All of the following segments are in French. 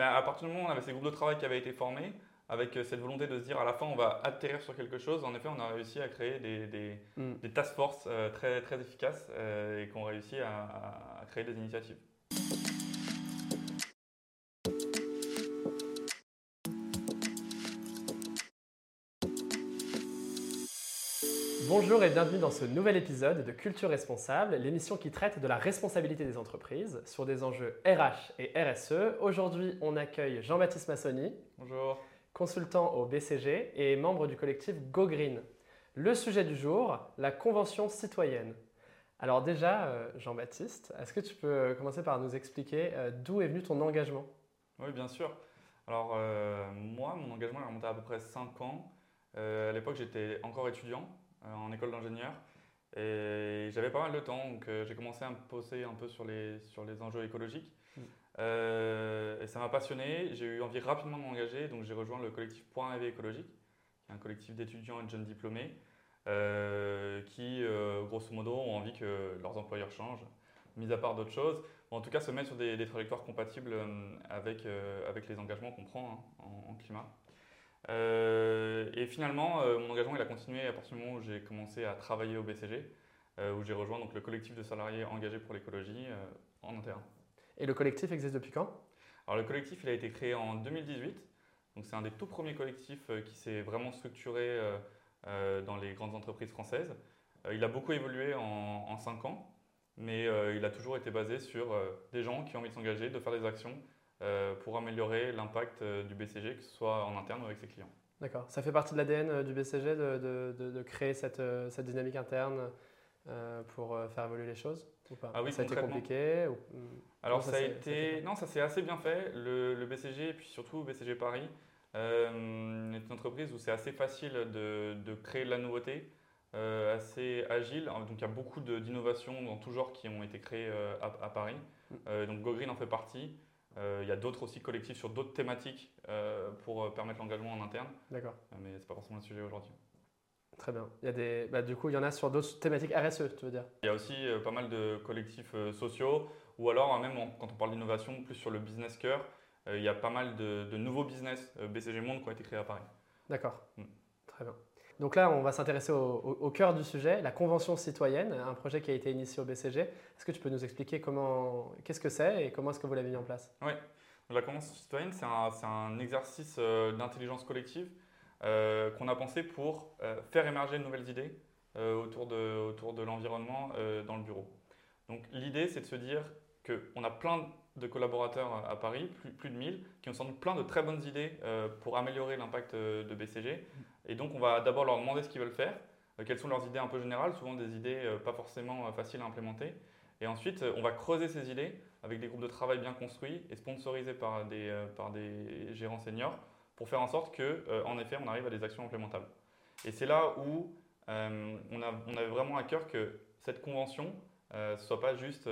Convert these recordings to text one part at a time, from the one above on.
ben, À partir du moment où on avait ces groupes de travail qui avaient été formés, avec cette volonté de se dire à la fin on va atterrir sur quelque chose, en effet on a réussi à créer des, des, mm. des task force très, très efficaces et qui ont réussi à, à créer des initiatives. Bonjour et bienvenue dans ce nouvel épisode de Culture Responsable, l'émission qui traite de la responsabilité des entreprises sur des enjeux RH et RSE. Aujourd'hui, on accueille Jean-Baptiste Massoni. Bonjour. Consultant au BCG et membre du collectif Go Green. Le sujet du jour, la convention citoyenne. Alors déjà, euh, Jean-Baptiste, est-ce que tu peux euh, commencer par nous expliquer euh, d'où est venu ton engagement? Oui, bien sûr. Alors moi, mon engagement est remonté à, à peu près 5 ans. à l'époque, j'étais encore étudiant. Euh, en école d'ingénieur. Et j'avais pas mal de temps, donc euh, j'ai commencé à me poser un peu sur les, sur les enjeux écologiques. Mm. Euh, et ça m'a passionné. J'ai eu envie rapidement de m'engager, donc j'ai rejoint le collectif Point AV écologique, qui est un collectif d'étudiants et de jeunes diplômés, qui, grosso modo, ont envie que leurs employeurs changent, mis à part d'autres choses. en tout cas, se mettre sur des, trajectoires compatibles avec, avec les engagements qu'on prend hein, en, climat. Euh, et finalement, euh, mon engagement il a continué à partir du moment où j'ai commencé à travailler au BCG, euh, où j'ai rejoint donc, le collectif de salariés engagés pour l'écologie en interne. Et le collectif existe depuis quand? Alors le collectif il a été créé en 2018, donc c'est un des tout premiers collectifs qui s'est vraiment structuré dans les grandes entreprises françaises. il a beaucoup évolué en, en 5 ans, mais il a toujours été basé sur des gens qui ont envie de s'engager, de faire des actions pour améliorer l'impact euh, du BCG, que ce soit en interne ou avec ses clients. D'accord. Ça fait partie de l'ADN euh, du BCG de, de, créer cette, cette, dynamique interne pour faire évoluer les choses ou pas? Ah oui, Ça a été compliqué hmm, Alors ça, a été... Non, ça s'est assez bien fait. Le, le, BCG, et puis surtout BCG Paris, est une entreprise où c'est assez facile de, de, créer de la nouveauté, assez agile. Donc il y a beaucoup d'innovations dans tout genre qui ont été créées à, à, Paris. Hmm. donc GoGreen en fait partie. Euh, il y a d'autres aussi collectifs sur d'autres thématiques euh, pour euh, permettre l'engagement en interne. D'accord. mais ce n'est pas forcément le sujet aujourd'hui. Très bien. Il y a des, bah, du coup, il y en a sur d'autres thématiques RSE, tu veux dire? Il y a aussi pas mal de collectifs sociaux, ou alors même quand on parle d'innovation, plus sur le business cœur, il y a pas mal de, nouveaux business BCG Monde qui ont été créés à Paris. D'accord. Mm. Très bien. Donc là, on va s'intéresser au, cœur du sujet, la Convention citoyenne, un projet qui a été initié au BCG. Est-ce que tu peux nous expliquer comment, qu'est-ce que c'est et comment est-ce que vous l'avez mis en place? Oui, la Convention citoyenne, c'est un, exercice euh, d'intelligence collective euh, qu'on a pensé pour euh, faire émerger de nouvelles idées autour de, l'environnement dans le bureau. Donc l'idée, c'est de se dire qu'on a plein de collaborateurs à Paris, plus, plus de 1000, qui ont sans doute plein de très bonnes idées pour améliorer l'impact de BCG. Et donc, on va d'abord leur demander ce qu'ils veulent faire, euh, quelles sont leurs idées un peu générales, souvent des idées euh, pas forcément euh, faciles à implémenter. Et ensuite, on va creuser ces idées avec des groupes de travail bien construits et sponsorisés par des, gérants seniors pour faire en sorte qu'en effet, on arrive à des actions implémentables. Et c'est là où on, a, vraiment à cœur que cette convention ne soit pas juste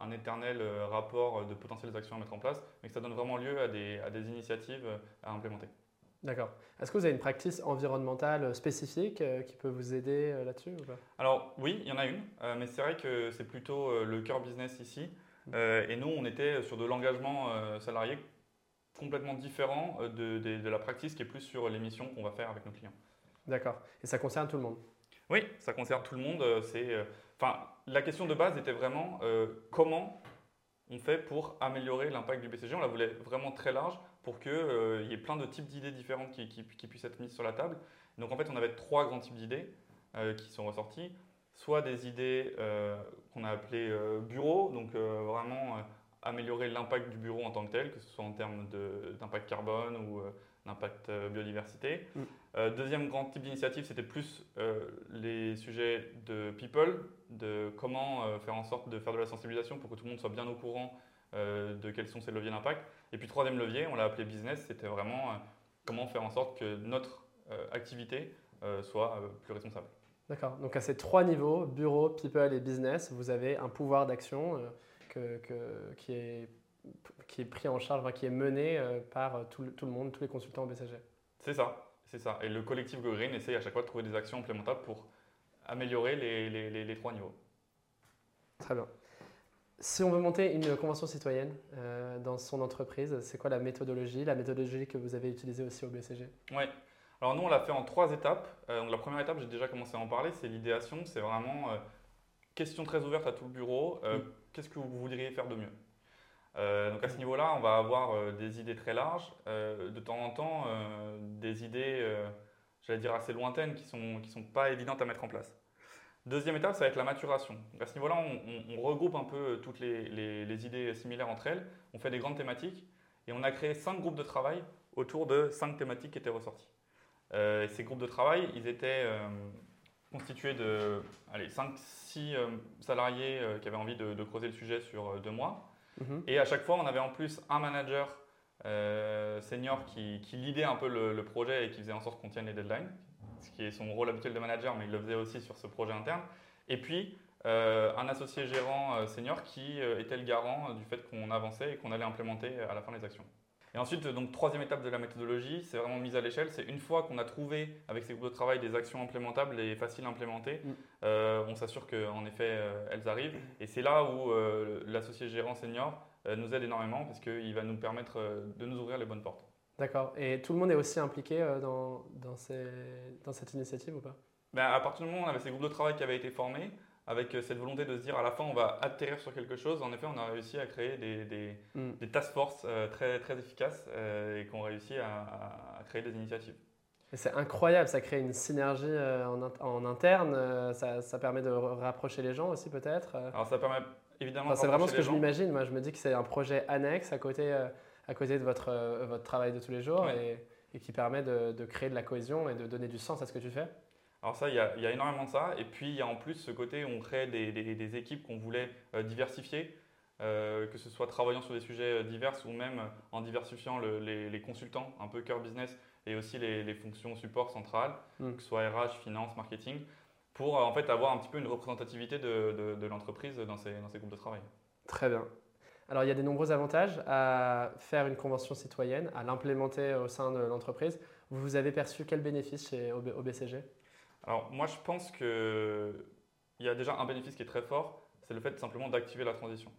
un éternel rapport de potentielles actions à mettre en place, mais que ça donne vraiment lieu à des initiatives à implémenter. D'accord. Est-ce que vous avez une pratique environnementale spécifique euh, qui peut vous aider euh, là-dessus Alors oui, il y en a une, euh, mais c'est vrai que c'est plutôt le cœur business ici. Mm. et nous, on était sur de l'engagement salarié complètement différent de, de, la pratique qui est plus sur les missions qu'on va faire avec nos clients. D'accord. Et ça concerne tout le monde? Oui, ça concerne tout le monde. C'est, enfin, la question de base était vraiment comment on fait pour améliorer l'impact du BCG. On la voulait vraiment très large pour qu'il euh, y ait plein de types d'idées différentes qui, puissent être mises sur la table. Donc en fait, on avait trois grands types d'idées euh, qui sont ressorties. Soit des idées euh, qu'on a appelées bureau, donc vraiment améliorer l'impact du bureau en tant que tel, que ce soit en termes d'impact carbone ou d'impact biodiversité. Mm. deuxième grand type d'initiative, c'était plus les sujets de people, de comment faire en sorte de faire de la sensibilisation pour que tout le monde soit bien au courant de quels sont ces leviers d'impact. Et puis troisième levier, on l'a appelé business, c'était vraiment euh, comment faire en sorte que notre euh, activité euh, soit plus responsable. D'accord. Donc à ces trois niveaux, bureau, people et business, vous avez un pouvoir d'action que, qui, est, qui est pris en charge, qui est mené par tout le, tout le, monde, tous les consultants au BCG. C'est ça, c'est ça. Et le collectif Go Green essaye à chaque fois de trouver des actions implémentables pour améliorer les, les, les, les trois niveaux. Très bien. Si on veut monter une convention citoyenne euh, dans son entreprise, c'est quoi la méthodologie, la méthodologie que vous avez utilisée aussi au BCG Oui. Alors nous, on l'a fait en trois étapes. Euh, donc la première étape, j'ai déjà commencé à en parler, c'est l'idéation. C'est vraiment euh, question très ouverte à tout le bureau. Mm. Qu'est-ce que vous voudriez faire de mieux? Donc à ce niveau-là, on va avoir des idées très larges, de temps en temps des idées, j'allais dire assez lointaines, qui ne sont, qui sont pas évidentes à mettre en place. Deuxième étape, ça va être la maturation. à ce niveau-là, on, regroupe un peu toutes les, idées similaires entre elles, on fait des grandes thématiques et on a créé cinq groupes de travail autour de cinq thématiques qui étaient ressorties. Euh, ces groupes de travail, ils étaient euh, constitués de 5-6 euh, salariés qui avaient envie de, creuser le sujet sur deux mois. Mhm. Et à chaque fois, on avait en plus un manager senior qui, qui lidait un peu le, le, projet et qui faisait en sorte qu'on tienne les deadlines, ce qui est son rôle habituel de manager, mais il le faisait aussi sur ce projet interne. Et puis, euh, un associé gérant euh, senior qui euh, était le garant du fait qu'on avançait et qu'on allait implémenter à la fin les actions. Et ensuite, donc troisième étape de la méthodologie, c'est vraiment mise à l'échelle. C'est une fois qu'on a trouvé avec ces groupes de travail des actions implémentables et faciles à implémenter, mm. on s'assure qu'en effet elles arrivent. Et c'est là où l'associé gérant senior nous aide énormément parce qu'il va nous permettre de nous ouvrir les bonnes portes. D'accord. Et tout le monde est aussi impliqué euh, dans, dans, ces, dans cette initiative ou pas? Ben, À partir du moment où on avait ces groupes de travail qui avaient été formés, avec euh, cette volonté de se dire à la fin on va atterrir sur quelque chose, en effet on a réussi à créer des, des, hmm. des task force euh, très, très efficaces et qu'on réussi à, à, créer des initiatives. C'est incroyable, ça crée une synergie en, en interne, ça, ça, permet de rapprocher les gens aussi peut-être Alors ça permet évidemment... c'est vraiment ce que je m'imagine, moi je me dis que c'est un projet annexe à côté à côté de votre, euh, votre travail de tous les jours et, qui permet de, de, créer de la cohésion et de donner du sens à ce que tu fais? Alors ça, il y, a, il y a énormément de ça. Et puis, il y a en plus ce côté où on crée des, des, équipes qu'on voulait euh, diversifier, euh, que ce soit travaillant sur des sujets divers ou même en diversifiant les, les, consultants, un peu cœur business, et aussi les, fonctions support centrales, hmm. que ce soit RH, finance, marketing, pour en fait avoir un petit peu une représentativité de, de, de l'entreprise dans ces, dans ces groupes de travail. Très bien. Alors, il y a des nombreux avantages à faire une convention citoyenne, à l'implémenter au sein de l'entreprise. Vous avez perçu quel bénéfice chez BCG Alors, moi, je pense qu'il y a déjà un bénéfice qui est très fort, c'est le fait simplement d'activer la transition.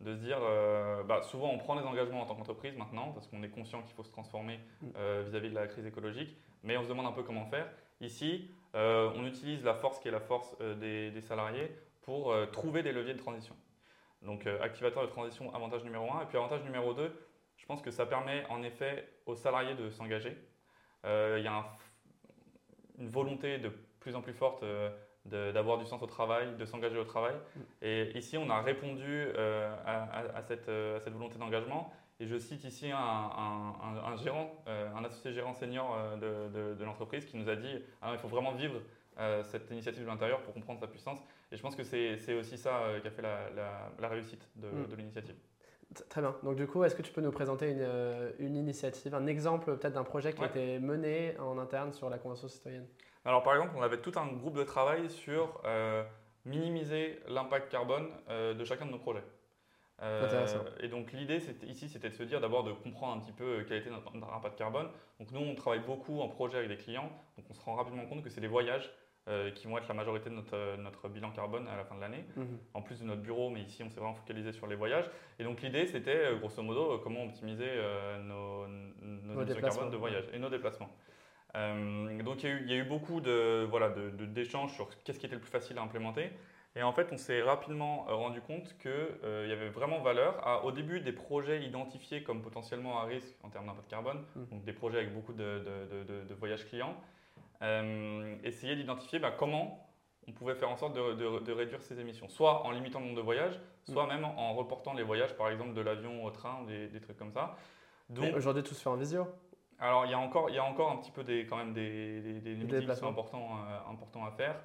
De se dire, euh, bah, souvent on prend des engagements en tant qu'entreprise maintenant, parce qu'on est conscient qu'il faut se transformer mm. euh, vis-à-vis de la crise écologique, mais on se demande un peu comment faire. Ici, euh, on utilise la force qui est la force des, salariés pour trouver des leviers de transition. Donc euh, activateur de transition, avantage numéro 1. Et puis avantage numéro 2, je pense que ça permet en effet aux salariés de s'engager. Euh, il y a une volonté de plus en plus forte euh, d'avoir du sens au travail, de s'engager au travail. Mm. Et ici, on a répondu à, cette, volonté d'engagement. Et je cite ici un, gérant, un associé gérant senior de, l'entreprise qui nous a dit ah, il faut vraiment vivre cette initiative de l'intérieur pour comprendre sa puissance. Et je pense que c'est aussi ça euh, qui a fait la, réussite de, l'initiative. Très bien. Donc du coup, est-ce que tu peux nous présenter une, euh, initiative, un exemple peut-être d'un projet qui a été mené en interne sur la Convention citoyenne? Alors par exemple, on avait tout un groupe de travail sur euh, minimiser l'impact carbone de chacun de nos projets. Intéressant. Et donc l'idée ici, c'était de se dire d'abord de comprendre un petit peu quel était notre, impact carbone. Donc nous, on travaille beaucoup en projet avec des clients, donc on se rend rapidement compte que c'est les voyages euh, qui vont être la majorité de notre, notre bilan carbone à la fin de l'année, mhm. en plus de notre bureau, mais ici on s'est vraiment focalisé sur les voyages. Et donc l'idée c'était euh, grosso modo euh, comment optimiser nos, nos, émissions carbone de voyage et nos déplacements. donc il y, a eu, il y, a eu, beaucoup de, voilà, d'échanges de, sur qu'est-ce qui était le plus facile à implémenter. Et en fait, on s'est rapidement rendu compte qu'il il y avait vraiment valeur à, au début, des projets identifiés comme potentiellement à risque en termes d'impact carbone, mhm. donc des projets avec beaucoup de, de voyages clients, euh, essayer d'identifier bah, comment on pouvait faire en sorte de, réduire ces émissions, soit en limitant le nombre de voyages, soit mm. même en reportant les voyages, par exemple de l'avion au train, des, des trucs comme ça. Aujourd'hui, tout se fait en visio alors, il y, a encore, il y a encore un petit peu des, quand même des, des, des meetings qui sont importants, euh, importants à faire.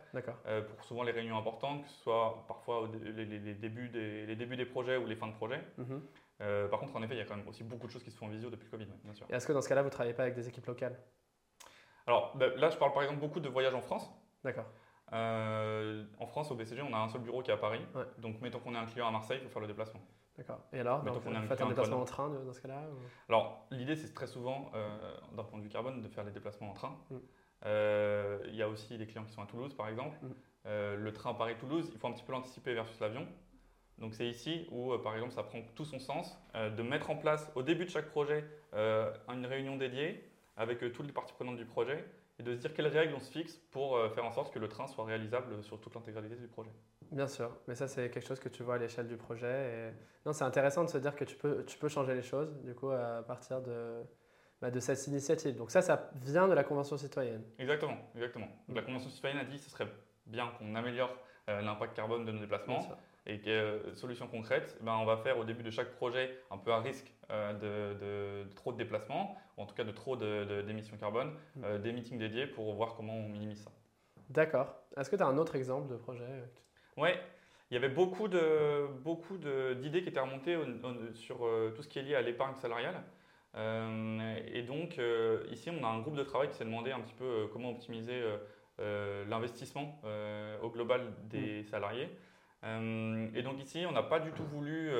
Euh, pour souvent les réunions importantes, que ce soit parfois les, les, débuts des, les débuts des projets ou les fins de projet. Mm-hmm. par contre, en effet, il y a quand même aussi beaucoup de choses qui se font en visio depuis le Covid, bien sûr. Et est-ce que dans ce cas-là, vous ne travaillez pas avec des équipes locales? Alors bah, là, je parle par exemple beaucoup de voyages en France. D'accord. Euh, en France, au BCG, on a un seul bureau qui est à Paris. Donc, mettons qu'on ait un client à Marseille, il faut faire le déplacement. D'accord. Et alors, donc, vous faites un déplacement en train dans ce cas-là Alors, l'idée, c'est très souvent, euh, d'un point de vue carbone, de faire les déplacements en train. Mm. Euh, il y a aussi des clients qui sont à Toulouse, par exemple. Mm. le train Paris-Toulouse, il faut un petit peu l'anticiper versus l'avion. Donc c'est ici où, par exemple, ça prend tout son sens de mettre en place au début de chaque projet une réunion dédiée avec toutes les parties prenantes du projet et de se dire quelles règles on se fixe pour faire en sorte que le train soit réalisable sur toute l'intégralité du projet. Bien sûr, mais ça c'est quelque chose que tu vois à l'échelle du projet. Et... Non, c'est intéressant de se dire que tu peux, tu peux changer les choses du coup à partir de, bah, de cette initiative. Donc ça, ça vient de la Convention citoyenne. Exactement, exactement. la Convention citoyenne a dit que ce serait bien qu'on améliore euh, l'impact carbone de nos déplacements. Et que euh, solution concrète, ben, on va faire au début de chaque projet, un peu à risque euh, de, trop de déplacements, ou en tout cas de trop d'émissions carbone, mm. des meetings dédiés pour voir comment on minimise ça. D'accord. Est-ce que tu as un autre exemple de projet Oui, il y avait beaucoup d'idées beaucoup qui étaient remontées sur tout ce qui est lié à l'épargne salariale. Euh, et donc, euh, ici, on a un groupe de travail qui s'est demandé un petit peu euh, comment optimiser l'investissement au global des mm. salariés. Et donc ici, on n'a pas du tout voulu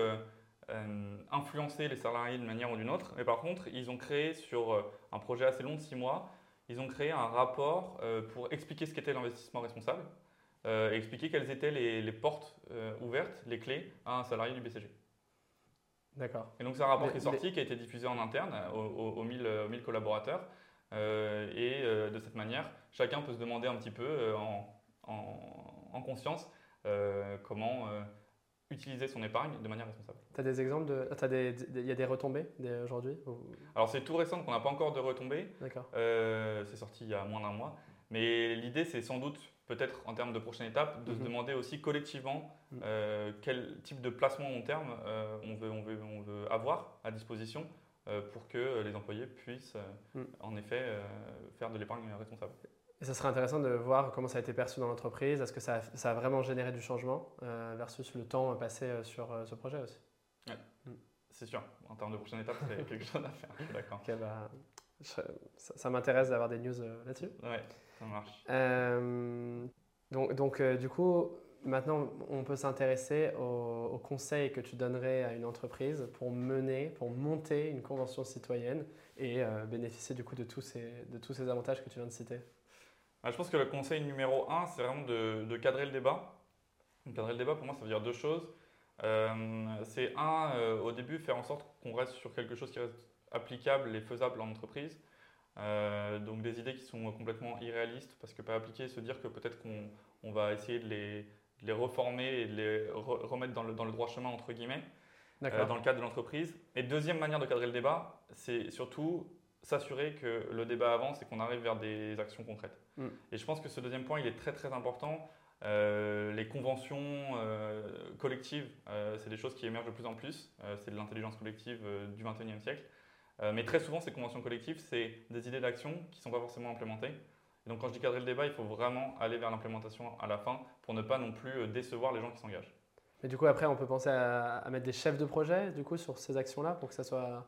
influencer les salariés d'une manière ou d'une autre, mais par contre, ils ont créé sur un projet assez long de six mois, ils ont créé un rapport pour expliquer ce qu'était l'investissement responsable, et expliquer quelles étaient les, les portes ouvertes, les clés à un salarié du BCG. D'accord. Et donc c'est un rapport qui est sorti, qui a été diffusé en interne aux, 1000, collaborateurs. Euh, et euh, de cette manière, chacun peut se demander un petit peu euh, en, conscience comment utiliser son épargne de manière responsable. Tu as des exemples de. Il y a des retombées aujourd'hui Alors c'est tout récent, donc on n'a pas encore de retombées. D'accord. c'est sorti il y a moins d'un mois. Mais l'idée, c'est sans doute peut-être en termes de prochaine étape, de se mhm. demander aussi collectivement euh, quel type de placement long terme euh, on, veut, on, veut, on, veut, avoir à disposition euh, pour que les employés puissent mhm. en effet faire de l'épargne responsable. Et ça serait intéressant de voir comment ça a été perçu dans l'entreprise. Est-ce que ça a, ça a, vraiment généré du changement versus le temps passé sur ce projet aussi? C'est sûr. En termes de prochaine étape, c'est quelque chose à faire. D'accord. Bah, ça, ça m'intéresse d'avoir des news là-dessus. Ouais. Ça marche. Euh, donc, donc euh, du coup, maintenant, on peut s'intéresser aux, conseils que tu donnerais à une entreprise pour mener, pour monter une convention citoyenne et euh, bénéficier du coup de tous, ces, avantages que tu viens de citer. Bah, je pense que le conseil numéro un, c'est vraiment de, cadrer le débat. Cadrer le débat, pour moi, ça veut dire deux choses. c'est un, au début, faire en sorte qu'on reste sur quelque chose qui reste applicable et faisable en entreprise. Euh, donc des idées qui sont complètement irréalistes parce que pas appliquer, se dire que peut-être qu'on on va essayer de les, les, reformer et de les remettre dans le, dans le, droit chemin entre guillemets euh, dans le cadre de l'entreprise. Et deuxième manière de cadrer le débat, c'est surtout s'assurer que le débat avance et qu'on arrive vers des actions concrètes. Mm. Et je pense que ce deuxième point, il est très très important. Euh, les conventions collectives, c'est des choses qui émergent de plus en plus. c'est de l'intelligence collective du 21e siècle. Euh, mais très souvent, ces conventions collectives, c'est des idées d'action qui ne sont pas forcément implémentées. Donc quand je dis cadrer le débat, il faut vraiment aller vers l'implémentation à la fin pour ne pas non plus euh, décevoir les gens qui s'engagent. Mais du coup, après, on peut penser à, mettre des chefs de projet du coup, sur ces actions-là pour que ça soit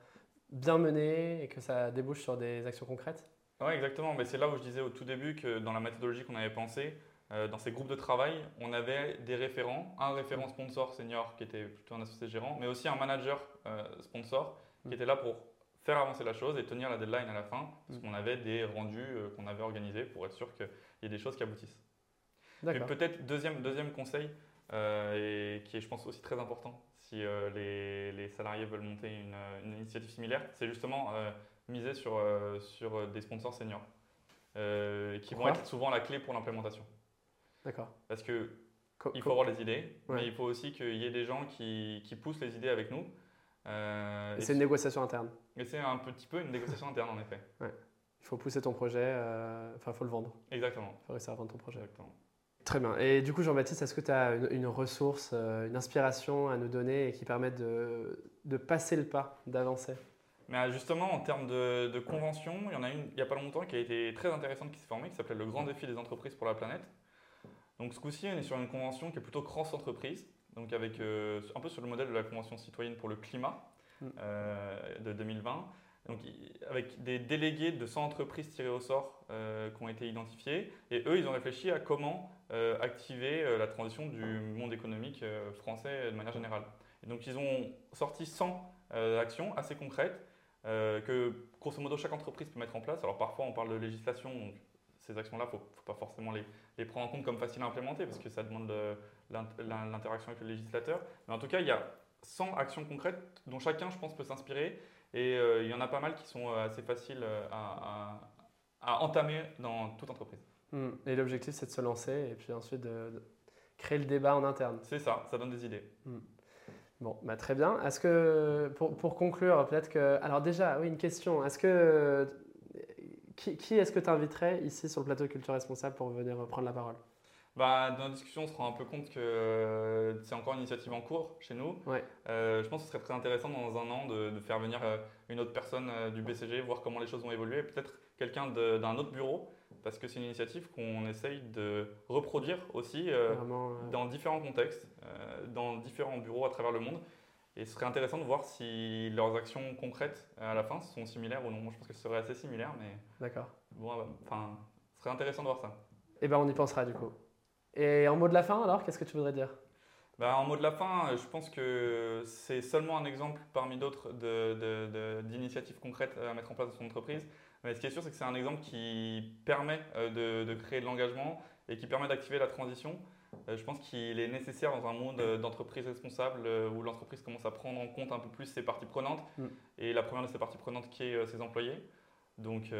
bien mené et que ça débouche sur des actions concrètes? Oui, exactement. Mais c'est là où je disais au tout début que dans la méthodologie qu'on avait pensée, euh, dans ces groupes de travail, on avait des référents, un référent sponsor senior qui était plutôt un associé gérant, mais aussi un manager sponsor qui mmh. était là pour faire avancer la chose et tenir la deadline à la fin, parce mm. qu'on avait des rendus euh, qu'on avait organisés pour être sûr qu'il y ait des choses qui aboutissent. Peut-être deuxième, deuxième conseil, euh, et qui est je pense aussi très important si euh, les, les, salariés veulent monter une, une initiative similaire, c'est justement miser sur, sur des sponsors seniors, qui vont être souvent la clé pour l'implémentation. D'accord. Parce que il faut avoir les idées, mais il faut aussi qu'il y ait des gens qui, qui poussent les idées avec nous. C'est une négociation interne. Mais c'est un petit peu une négociation interne en effet. Ouais. Il faut pousser ton projet, euh, enfin il faut le vendre. Exactement. Il faut réussir à vendre ton projet. Exactement. Très bien. Et du coup, Jean-Baptiste, est-ce que tu as une, ressource, euh, une inspiration à nous donner et qui permette de, de passer le pas, d'avancer? Mais euh, justement, en termes de, de, convention, il y en a une il n'y a pas longtemps qui a été très intéressante qui s'est formée, qui s'appelle le Grand défi des entreprises pour la planète. Donc ce coup-ci, on est sur une convention qui est plutôt cross-entreprise, donc avec un peu sur le modèle de la convention citoyenne pour le climat. Euh, de 2020. Donc, avec des délégués de 100 entreprises tirées au sort euh, qui ont été identifiés. Et eux, ils ont réfléchi à comment euh, activer la transition du monde économique français de manière générale. Et donc, ils ont sorti 100 actions assez concrètes que, grosso modo, chaque entreprise peut mettre en place. Alors, parfois, on parle de législation, donc ces actions-là, il ne faut pas forcément les, les, prendre en compte comme faciles à implémenter parce que ça demande l'interaction avec le législateur. Mais en tout cas, il y a 100 actions concrètes dont chacun, je pense, peut s'inspirer. Et il y en a pas mal qui sont assez faciles à, à, entamer dans toute entreprise. Hmm. Et l'objectif, c'est de se lancer et puis ensuite de, créer le débat en interne. C'est ça, ça donne des idées. Hmm. Bon, bah, très bien. Est-ce que, pour, pour conclure, peut-être que. Alors, déjà, oui, une question. Est-ce que. Qui, est-ce que tu inviterais ici sur le plateau Culture Responsable pour venir prendre la parole? Bah, dans la discussion, on se rend un peu compte que euh, c'est encore une initiative en cours chez nous. Ouais. Euh, je pense que ce serait très intéressant dans un an de, faire venir euh, une autre personne du BCG, voir comment les choses vont évoluer, peut-être quelqu'un d'un autre bureau, parce que c'est une initiative qu'on essaye de reproduire aussi dans différents contextes, dans différents bureaux à travers le monde. Et ce serait intéressant de voir si leurs actions concrètes à la fin sont similaires ou non. Moi, je pense que ce serait assez similaire, mais. D'accord. Bon, enfin, ce serait intéressant de voir ça. Eh bien, on y pensera du coup. Et en mot de la fin, alors, qu'est-ce que tu voudrais dire? Bah, En mot de la fin, je pense que c'est seulement un exemple parmi d'autres d'initiatives concrètes à mettre en place dans son entreprise. Mais ce qui est sûr, c'est que c'est un exemple qui permet euh, de, créer de l'engagement et qui permet d'activer la transition. Euh, je pense qu'il est nécessaire dans un monde d'entreprise responsable euh, où l'entreprise commence à prendre en compte un peu plus ses parties prenantes. Mm. Et la première de ces parties prenantes qui est ses employés. Donc,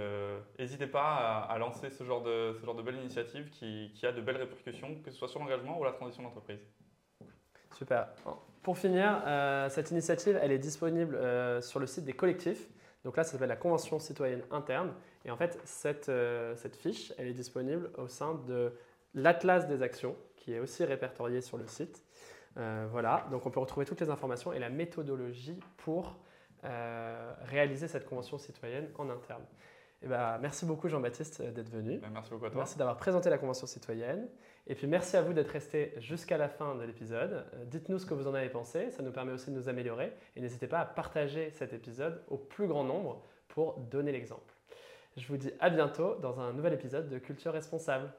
n'hésitez pas à, lancer ce genre de, ce genre de belle initiative qui, qui, a de belles répercussions, que ce soit sur l'engagement ou la transition d'entreprise. Super. Pour finir, cette initiative, elle est disponible sur le site des collectifs. Donc là, ça s'appelle la Convention citoyenne interne. Et en fait, cette, euh, cette fiche, elle est disponible au sein de l'Atlas des actions, qui est aussi répertorié sur le site. Euh, voilà, donc on peut retrouver toutes les informations et la méthodologie pour euh, réaliser cette convention citoyenne en interne. Eh ben, merci beaucoup Jean-Baptiste d'être venu. Ben, merci beaucoup à toi. Merci d'avoir présenté la convention citoyenne. Et puis merci à vous d'être resté jusqu'à la fin de l'épisode. Euh, dites-nous ce que vous en avez pensé, ça nous permet aussi de nous améliorer. Et n'hésitez pas à partager cet épisode au plus grand nombre pour donner l'exemple. Je vous dis à bientôt dans un nouvel épisode de Culture Responsable.